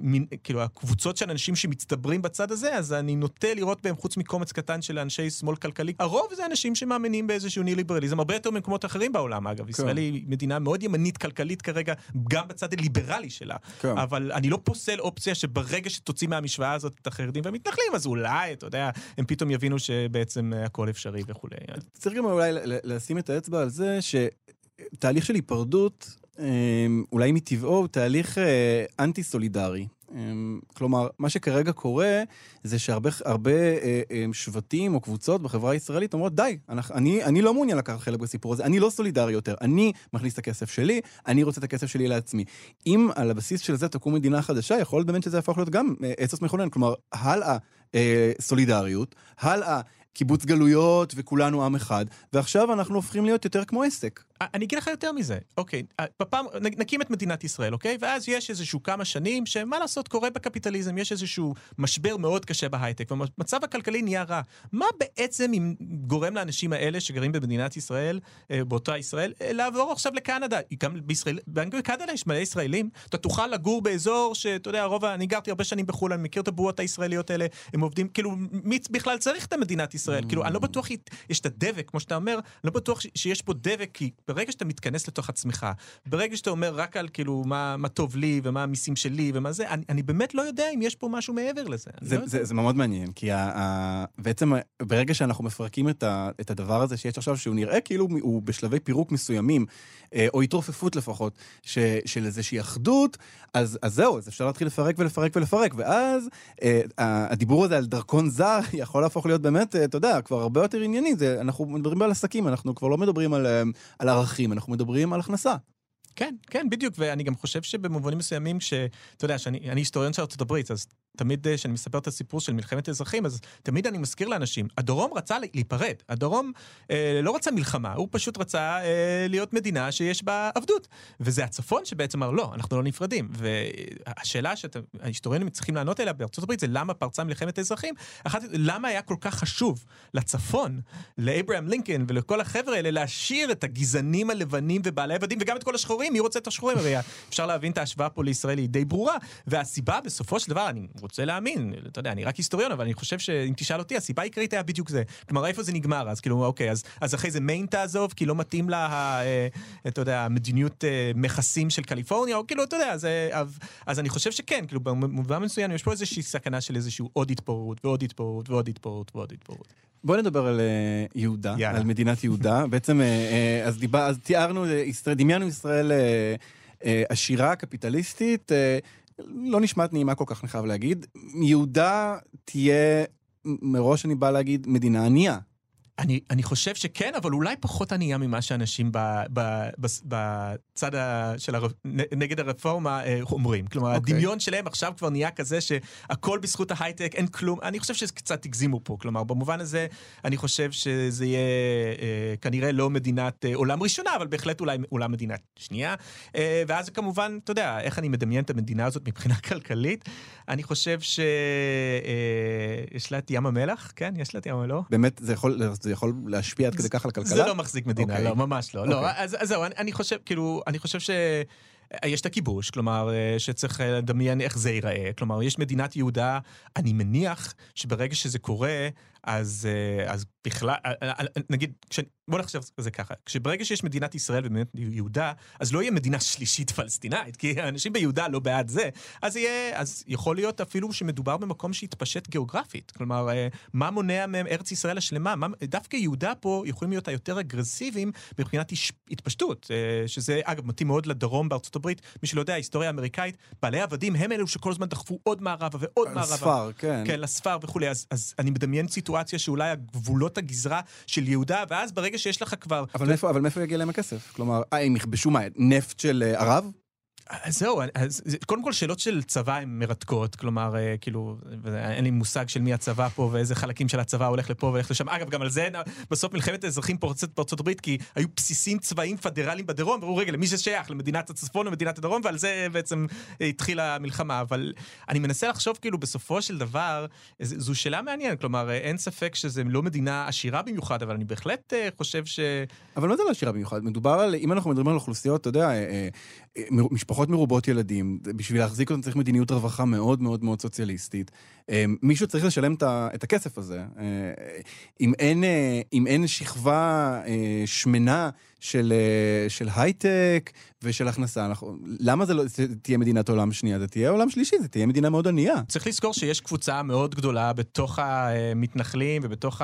מין, כאילו, הקבוצות של אנשים שמצטברים בצד הזה, אז אני נוטה לראות בהם, חוץ מקומץ קטן של אנשי שמאל כלכלי, הרוב זה אנשים שמאמינים באיזשהו ניאו-ליברליזם, הרבה יותר ממקומות אחרים בעולם, אגב. ישראל היא מדינה מאוד ימנית כלכלית כרגע, גם בצד הליברלי שלה. כן. אבל אני לא פוסל אופציה שברגע שתוציא מהמשוואה הזאת את החרדים והמתנחלים, אז אולי, אתה יודע, הם פתאום יבינו שבעצם הכל אפשרי וכולי. צריך גם אולי לשים את האצבע על זה שתהליך של היפרדות, אה, אולי מטבעו, הוא תהליך אה, אנטי-סולידרי. אמ, כלומר, מה שכרגע קורה זה שהרבה הרבה, אה, אה, שבטים או קבוצות בחברה הישראלית אומרות, די, אני, אני לא מעוניין לקחת חלק בסיפור הזה, אני לא סולידרי יותר, אני מכניס את הכסף שלי, אני רוצה את הכסף שלי לעצמי. אם על הבסיס של זה תקום מדינה חדשה, יכול להיות באמת שזה יהפוך להיות גם אה, עצות מכונן, כלומר, הלאה אה, סולידריות, הלאה קיבוץ גלויות וכולנו עם אחד, ועכשיו אנחנו הופכים להיות יותר כמו עסק. אני אגיד לך יותר מזה, אוקיי, בפעם, נקים את מדינת ישראל, אוקיי? ואז יש איזשהו כמה שנים שמה לעשות, קורה בקפיטליזם, יש איזשהו משבר מאוד קשה בהייטק, והמצב הכלכלי נהיה רע. מה בעצם גורם לאנשים האלה שגרים במדינת ישראל, אה, באותה ישראל, אה, לעבור עכשיו לקנדה? גם בישראל, בקנדה יש מלא ישראלים, אתה תוכל לגור באזור שאתה יודע, רוב, אני גרתי הרבה שנים בחו"ל, אני מכיר את הבועות הישראליות האלה, הם עובדים, כאילו, מי בכלל צריך את המדינת ישראל? כאילו, אני לא בטוח, יש את הדבק, כמו שאתה אומר, אני לא בטוח שיש פה דבק, כי ברגע שאתה מתכנס לתוך עצמך, ברגע שאתה אומר רק על כאילו מה, מה טוב לי ומה המיסים שלי ומה זה, אני, אני באמת לא יודע אם יש פה משהו מעבר לזה. זה, לא זה, זה מאוד מעניין, כי ה, ה, בעצם ברגע שאנחנו מפרקים את, ה, את הדבר הזה שיש עכשיו, שהוא נראה כאילו הוא בשלבי פירוק מסוימים, אה, או התרופפות לפחות, ש, של איזושהי אחדות, אז, אז זהו, אז אפשר להתחיל לפרק ולפרק ולפרק, ואז אה, הדיבור הזה על דרכון זר יכול להפוך להיות באמת, אה, אתה יודע, כבר הרבה יותר ענייני, זה, אנחנו מדברים על עסקים, אנחנו כבר לא מדברים על, על ערכים, אנחנו מדברים על הכנסה. כן, כן, בדיוק, ואני גם חושב שבמובנים מסוימים, שאתה יודע, שאני היסטוריון של ארצות הברית, אז תמיד כשאני אה, מספר את הסיפור של מלחמת האזרחים, אז תמיד אני מזכיר לאנשים, הדרום רצה להיפרד, הדרום אה, לא רצה מלחמה, הוא פשוט רצה אה, להיות מדינה שיש בה עבדות. וזה הצפון שבעצם אמר, לא, אנחנו לא נפרדים. והשאלה שההיסטוריונים צריכים לענות עליה בארצות הברית זה למה פרצה מלחמת האזרחים, אחת, למה היה כל כך חשוב לצפון, לאברהם לינקן ולכל החבר'ה האלה להשאיר את הגזענים הלבנים ובעלי עבדים וגם את כל השחורים, מי רוצה את השחורים? הרי אפשר להבין את ההשוואה פה לישראל היא די ברורה, והסיבה בסופו של דבר, אני רוצה להאמין, אתה יודע, אני רק היסטוריון, אבל אני חושב שאם תשאל אותי, הסיבה העיקרית היה בדיוק זה. כלומר, איפה זה נגמר? אז כאילו, אוקיי, אז, אז אחרי זה מיין תעזוב, כי לא מתאים לה, אה, אתה יודע, מדיניות אה, מכסים של קליפורניה, או כאילו, אתה יודע, אז, אה, אז אני חושב שכן, כאילו, במובן מסוים יש פה איזושהי סכנה של איזשהו עוד התפוררות, ועוד התפוררות, ועוד התפוררות, ועוד התפוררות. בואו נדבר על uh, יהודה, יאללה. על מדינת יהודה. בעצם, uh, אז, דיבר, אז תיארנו, דמיינו ישראל עשירה, קפיטליסטית, לא נשמעת נעימה כל כך, אני חייב להגיד. יהודה תהיה, מראש אני בא להגיד, מדינה ענייה. אני, אני חושב שכן, אבל אולי פחות ענייה ממה שאנשים ב, ב, ב, בצד ה, של הר, נגד הרפורמה אה, אומרים. כלומר, okay. אוקיי. הדמיון שלהם עכשיו כבר נהיה כזה שהכל בזכות ההייטק, אין כלום. אני חושב שקצת הגזימו פה. כלומר, במובן הזה, אני חושב שזה יהיה אה, כנראה לא מדינת אה, עולם ראשונה, אבל בהחלט אולי עולם מדינת שנייה. אה, ואז כמובן, אתה יודע, איך אני מדמיין את המדינה הזאת מבחינה כלכלית? אני חושב שיש אה, לה את ים המלח, כן? יש לה את ים המלח. באמת, זה יכול... זה יכול להשפיע עד כדי כך על הכלכלה? זה לא מחזיק מדינה. אוקיי. לא, ממש לא. לא, אוקיי. אז, זהו, אני, חושב, כאילו, אני חושב ש... יש את הכיבוש, כלומר, אה, שצריך לדמיין איך זה ייראה. כלומר, יש מדינת יהודה, אני מניח שברגע שזה קורה, אז, אה, אז בכלל, אה, נגיד, כש, בוא נחשב על זה ככה, כשברגע שיש מדינת ישראל ומדינת יהודה, אז לא יהיה מדינה שלישית פלסטינאית, כי האנשים ביהודה לא בעד זה, אז יהיה, אז יכול להיות אפילו שמדובר במקום שהתפשט גיאוגרפית. כלומר, מה מונע מהם ארץ ישראל השלמה? מה, דווקא יהודה פה יכולים להיות היותר אגרסיביים מבחינת התפשטות, שזה אגב מתאים מאוד לדרום בארצות הברית, מי שלא יודע, ההיסטוריה האמריקאית, בעלי עבדים הם אלו שכל הזמן דחפו עוד מערבה ועוד מערבה. לספר, כן. כן, לספר וכולי, אז, אז אני מדמיין סיטואציה שאולי הגבולות הגזרה של יהודה, ואז ברגע שיש לך כבר... אבל מאיפה יגיע להם הכסף? כלומר, אה, הם יכבשו מה, נפט של אה, ערב? אז זהו, אז, קודם כל שאלות של צבא הן מרתקות, כלומר, אה, כאילו, אין לי מושג של מי הצבא פה ואיזה חלקים של הצבא הולך לפה והולך לשם. אגב, גם על זה בסוף מלחמת האזרחים פורצת בארצות הברית, כי היו בסיסים צבאיים פדרליים בדרום, ואמרו, רגע, למי זה שייך? למדינת הצפון או מדינת הדרום? ועל זה בעצם התחילה המלחמה. אבל אני מנסה לחשוב, כאילו, בסופו של דבר, זו שאלה מעניינת, כלומר, אין ספק שזו לא מדינה עשירה במיוחד, אבל אני בהחלט אה, חושב ש... אבל מה זה לא עשירה במיוחד? מדובר על, אם אנחנו מדברים על אוכלוסיות, אתה יודע, אה, משפחות מרובות ילדים, בשביל להחזיק אותם צריך מדיניות רווחה מאוד מאוד מאוד סוציאליסטית. אמ, מישהו צריך לשלם את הכסף הזה. אה, אם אין, אה, אם אין שכבה אה, שמנה של, אה, של הייטק ושל הכנסה. אנחנו, למה זה לא זה תהיה מדינת עולם שנייה? זה תהיה עולם שלישי, זה תהיה מדינה מאוד ענייה. צריך לזכור שיש קבוצה מאוד גדולה בתוך המתנחלים ובתוך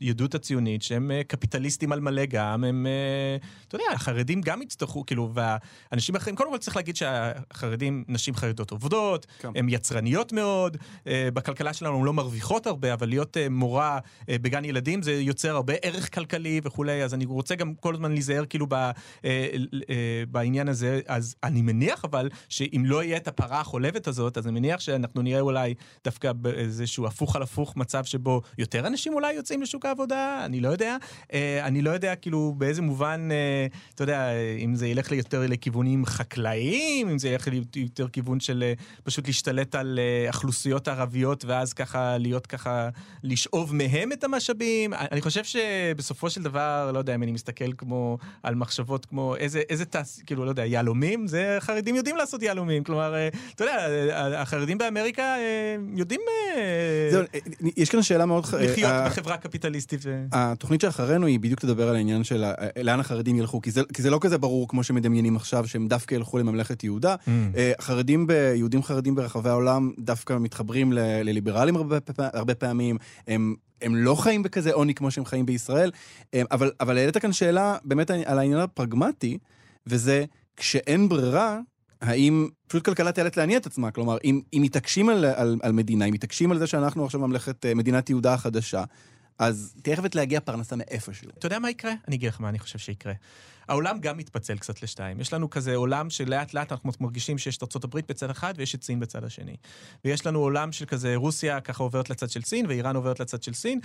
היהדות הציונית, שהם אה, קפיטליסטים על מלא גם, הם, אה, אתה יודע, החרדים גם יצטרכו, כאילו, והאנשים האחרים, קודם כל צריך להגיד שהחרדים, נשים חרדות עובדות, כן. הן יצרניות מאוד, בכלכלה שלנו הן לא מרוויחות הרבה, אבל להיות מורה בגן ילדים זה יוצר הרבה ערך כלכלי וכולי, אז אני רוצה גם כל הזמן להיזהר כאילו ב, אה, אה, בעניין הזה, אז אני מניח אבל שאם לא יהיה את הפרה החולבת הזאת, אז אני מניח שאנחנו נראה אולי דווקא באיזשהו הפוך על הפוך מצב שבו יותר אנשים אולי יוצאים לשוק העבודה, אני לא יודע. אה, אני לא יודע כאילו באיזה מובן, אה, אתה יודע, אם זה ילך יותר לכיוונים חקלאיים, אם זה ילך יותר כיוון של אה, פשוט להשתלט על אה, אוכלוסיות ערביות ואז ככה להיות ככה, לשאוב מהם את המשאבים. אני חושב שבסופו של דבר, לא יודע, אם אני מסתכל כמו, על מחשבות כמו איזה, איזה תעש... כאילו, לא יודע, יהלומים, זה חרדים יודעים לעשות יהלומים. כלומר, אה, אתה יודע, החרדים באמריקה אה, יודעים... אה, זהו, יש כאן שאלה מאוד... לחיות בחברה קפיטליסטית. התוכנית שאחרינו היא בדיוק תדבר על העניין של לאן החרדים ילכו, כי זה, כי זה לא כזה ברור כמו שמדמיינים עכשיו, שהם דווקא ילכו לממלכת יהודה. Mm. חרדים, ב, יהודים חרדים ברחבי העולם דווקא מתחברים לליברלים הרבה, הרבה פעמים, הם הם לא חיים בכזה עוני כמו שהם חיים בישראל, אבל, אבל העלית כאן שאלה באמת על העניין הפרגמטי, וזה כשאין ברירה, האם פשוט כלכלה תיאלץ להניע את עצמה? כלומר, אם, אם מתעקשים על, על, על מדינה, אם מתעקשים על זה שאנחנו עכשיו ממלכת, אה, מדינת יהודה החדשה, אז תהיה חייבת להגיע פרנסה מאיפשהו. אתה יודע מה יקרה? אני אגיד לך מה אני חושב שיקרה. העולם גם מתפצל קצת לשתיים. יש לנו כזה עולם שלאט לאט אנחנו מרגישים שיש את ארה"ב בצד אחד ויש את סין בצד השני. ויש לנו עולם של כזה רוסיה ככה עוברת לצד של סין ואיראן עוברת לצד של סין,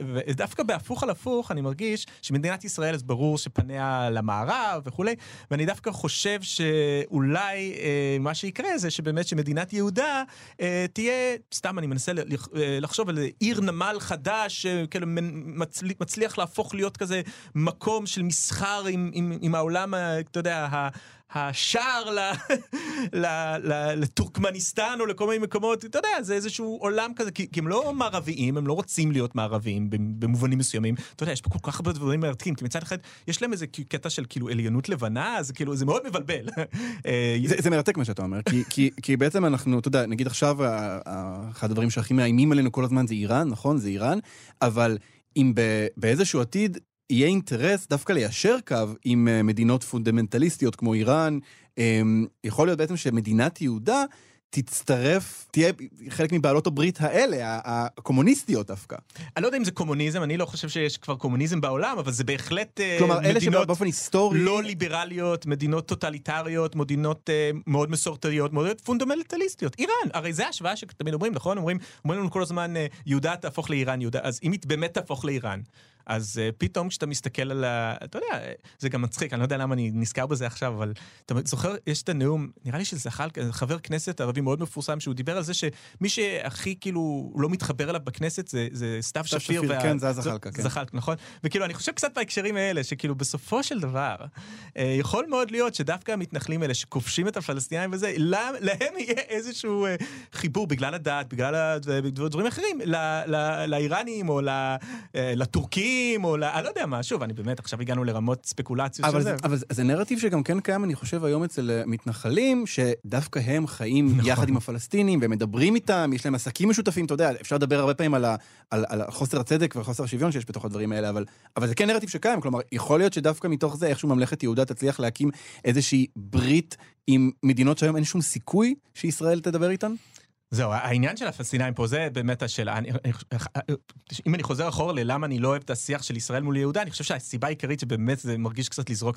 ודווקא בהפוך על הפוך אני מרגיש שמדינת ישראל אז ברור שפניה למערב וכולי, ואני דווקא חושב שאולי אה, מה שיקרה זה שבאמת שמדינת יהודה אה, תהיה, סתם אני מנסה אה, לחשוב על עיר נמל חדש, שכאילו מצליח להפוך להיות כזה מקום של מס... מסחר עם, עם, עם העולם, אתה יודע, השער לטורקמניסטן או לכל מיני מקומות, אתה יודע, זה איזשהו עולם כזה, כי, כי הם לא מערביים, הם לא רוצים להיות מערביים במובנים מסוימים. אתה יודע, יש פה כל כך הרבה דברים מרתקים, כי מצד אחד יש להם איזה קטע של כאילו עליונות לבנה, אז כאילו, זה מאוד מבלבל. אה, זה, זה מרתק מה שאתה אומר, כי, כי, כי בעצם אנחנו, אתה יודע, נגיד עכשיו, אחד הדברים שהכי מאיימים עלינו כל הזמן זה איראן, נכון? זה איראן, אבל אם באיזשהו עתיד יהיה אינטרס דווקא ליישר קו עם אה, מדינות פונדמנטליסטיות כמו איראן. אמ, יכול להיות בעצם שמדינת יהודה תצטרף, תהיה חלק מבעלות הברית האלה, הקומוניסטיות דווקא. אני לא יודע אם זה קומוניזם, אני לא חושב שיש כבר קומוניזם בעולם, אבל זה בהחלט אה, כלומר, מדינות שבאופן היסטורי... לא ליברליות, מדינות טוטליטריות, מדינות uh, מאוד מסורתיות, מאוד פונדמנטליסטיות. איראן, הרי זה השוואה שתמיד אומרים, נכון? אומרים, אומרים לנו כל הזמן, יהודה תהפוך לאיראן, יהודה, אז אם היא באמת תהפוך לאיראן, אז uh, פתאום כשאתה מסתכל על ה... אתה יודע, זה גם מצחיק, אני לא יודע למה אני נזכר בזה עכשיו, אבל אתה זוכר, יש את הנאום, נראה לי של זחאלקה, חבר כנסת ערבי מאוד מפורסם, שהוא דיבר על זה שמי שהכי כאילו לא מתחבר אליו בכנסת זה, זה סתיו שפיר. שפיר, וה... כן, זה היה זחאלקה, כן. זחאלקה, נכון? וכאילו, אני חושב קצת בהקשרים האלה, שכאילו בסופו של דבר, אה, יכול מאוד להיות שדווקא המתנחלים האלה שכובשים את הפלסטינאים וזה, להם, להם יהיה איזשהו אה, חיבור בגלל הדת, בגלל דברים אחרים, לאיראנים או לטורקים. ימנים, או ל... אני לא יודע מה, שוב, אני באמת, עכשיו הגענו לרמות ספקולציות של זה. אבל זה נרטיב שגם כן קיים, אני חושב, היום אצל אה, מתנחלים, שדווקא הם חיים נכון. יחד עם הפלסטינים, ומדברים איתם, יש להם עסקים משותפים, אתה יודע, אפשר לדבר הרבה פעמים על, ה, על, על חוסר הצדק וחוסר השוויון שיש בתוך הדברים האלה, אבל, אבל זה כן נרטיב שקיים, כלומר, יכול להיות שדווקא מתוך זה, איכשהו ממלכת יהודה תצליח להקים איזושהי ברית עם מדינות שהיום אין שום סיכוי שישראל תדבר איתן? זהו, העניין של הפלסטינאים פה זה באמת השאלה. אני, אם אני חוזר אחורה ללמה אני לא אוהב את השיח של ישראל מול יהודה, אני חושב שהסיבה העיקרית שבאמת זה מרגיש קצת לזרוק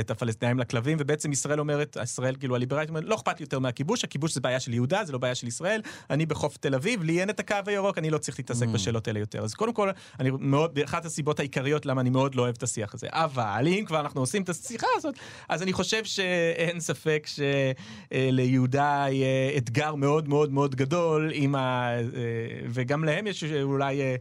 את הפלסטינאים לכלבים, ובעצם ישראל אומרת, ישראל כאילו הליברלית אומרת, לא אכפת לי יותר מהכיבוש, הכיבוש זה בעיה של יהודה, זה לא בעיה של ישראל, אני בחוף תל אביב, לי אין את הקו הירוק, אני לא צריך להתעסק mm. בשאלות האלה יותר. אז קודם כל, אני מאוד, אחת הסיבות העיקריות למה אני מאוד לא אוהב את השיח הזה. אבל אם כבר אנחנו עושים את השיחה הזאת, אז אני חושב שאין ספק שליהודה יהיה אתגר מאוד מאוד מאוד מאוד גדול, ה... אה, וגם להם יש אולי, אה,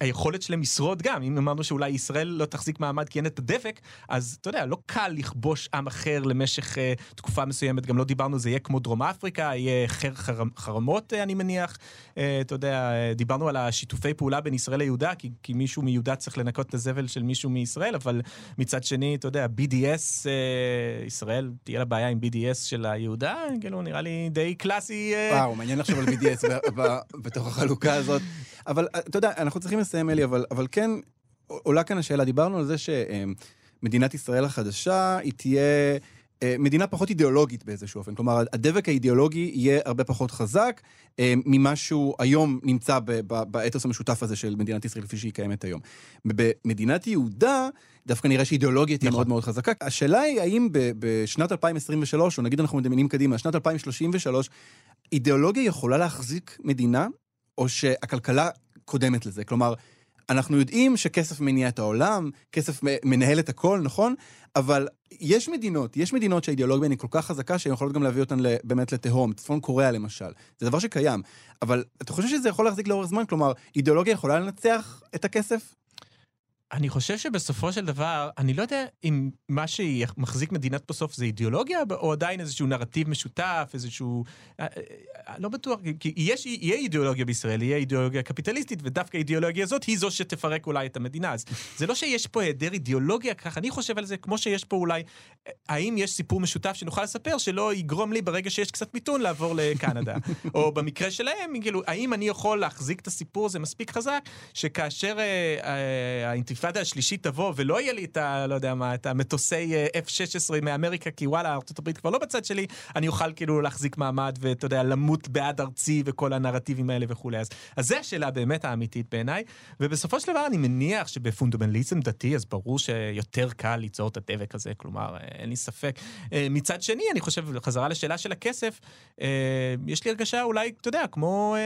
היכולת שלהם לשרוד גם, אם אמרנו שאולי ישראל לא תחזיק מעמד כי אין את הדבק, אז אתה יודע, לא קל לכבוש עם אחר למשך אה, תקופה מסוימת, גם לא דיברנו, זה יהיה כמו דרום אפריקה, יהיה חר, חר, חרמות, אה, אני מניח. אה, אתה יודע, אה, דיברנו על השיתופי פעולה בין ישראל ליהודה, כי, כי מישהו מיהודה צריך לנקות את הזבל של מישהו מישראל, אבל מצד שני, אתה יודע, BDS, אה, ישראל, תהיה לה בעיה עם BDS של היהודה, כאילו, נראה לי די קלאסי. אה, וואו, מעניין לחשוב על BDS בתוך החלוקה הזאת. אבל אה, אתה יודע, אנחנו צריכים לסיים, אלי, אבל, אבל כן עולה כאן השאלה, דיברנו על זה שמדינת ישראל החדשה, היא תהיה אה, מדינה פחות אידיאולוגית באיזשהו אופן. כלומר, הדבק האידיאולוגי יהיה הרבה פחות חזק אה, ממה שהוא היום נמצא באתוס המשותף הזה של מדינת ישראל כפי שהיא קיימת היום. במדינת יהודה, דווקא נראה שאידיאולוגיה תהיה נכון. מאוד מאוד חזקה. השאלה היא האם בשנת 2023, או נגיד אנחנו מדמיינים קדימה, שנת 2033, אידיאולוגיה יכולה להחזיק מדינה, או שהכלכלה קודמת לזה? כלומר, אנחנו יודעים שכסף מניע את העולם, כסף מנהל את הכל, נכון? אבל יש מדינות, יש מדינות שהאידיאולוגיה היא כל כך חזקה שהן יכולות גם להביא אותן באמת לתהום, צפון קוריאה למשל. זה דבר שקיים. אבל אתה חושב שזה יכול להחזיק לאורך זמן? כלומר, אידיאולוגיה יכולה לנצח את הכסף? אני חושב שבסופו של דבר, אני לא יודע אם מה שמחזיק מדינת בסוף זה אידיאולוגיה, או עדיין איזשהו נרטיב משותף, איזשהו... אה, אה, לא בטוח, כי יש, יהיה אידיאולוגיה בישראל, יהיה אידיאולוגיה קפיטליסטית, ודווקא האידיאולוגיה הזאת היא זו שתפרק אולי את המדינה. אז זה לא שיש פה היעדר אידיאולוגיה, כך אני חושב על זה, כמו שיש פה אולי, האם יש סיפור משותף שנוכל לספר שלא יגרום לי ברגע שיש קצת מיתון לעבור לקנדה. או במקרה שלהם, כאילו, האם אני יכול להחזיק את הסיפור הזה מספיק חזק, שכאשר אה, אה, האינתיפאדה השלישית תבוא ולא יהיה לי את ה... לא יודע מה, את המטוסי אה, F-16 מאמריקה, כי וואלה, ארה"ב כבר לא בצד שלי, אני אוכל כאילו להחזיק מעמד ואתה יודע, למות בעד ארצי וכל הנרטיבים האלה וכולי. אז, אז זו השאלה באמת האמיתית בעיניי, ובסופו של דבר אני מניח שבפונדמנטליזם דתי, אז ברור שיותר קל ליצור את הדבק הזה, כלומר, אה, אין לי ספק. אה, מצד שני, אני חושב, חזרה לשאלה של הכסף, יש לי הרגשה אולי, אתה יודע, כמו,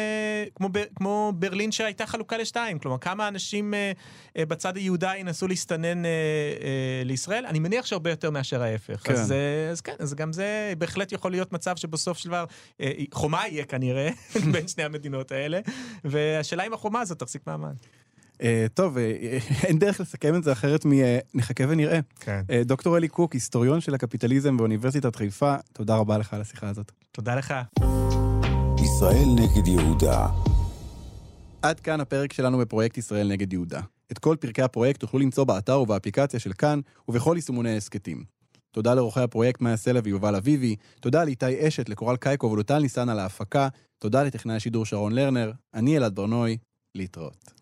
כמו, כמו ברלין שהייתה חלוקה לשתיים, כלומר, כמה אנשים אה, אה, בצד היהודה ינסו להסתנן אה, אה, לישראל, אני מניח שהרבה יותר מאשר ההפך. כן. אז, אה, אז כן, אז גם זה בהחלט יכול להיות מצב שבסוף של דבר אה, חומה יהיה כנראה בין שני המדינות האלה, והשאלה אם החומה הזאת תחזיק מעמד. אה, טוב, אה, אין דרך לסכם את זה אחרת מנחכה ונראה. כן. אה, דוקטור אלי קוק, היסטוריון של הקפיטליזם באוניברסיטת חיפה, תודה רבה לך על השיחה הזאת. תודה לך. ישראל נגד יהודה. עד כאן הפרק שלנו בפרויקט ישראל נגד יהודה. את כל פרקי הפרויקט תוכלו למצוא באתר ובאפליקציה של כאן ובכל יישומוני ההסכתים. תודה לעורכי הפרויקט מאיה סלע ויובל אביבי, תודה לאיתי אשת, לקורל קייקו ולוטל ניסן על ההפקה, תודה לטכנאי השידור שרון לרנר, אני אלעד ברנוי, להתראות.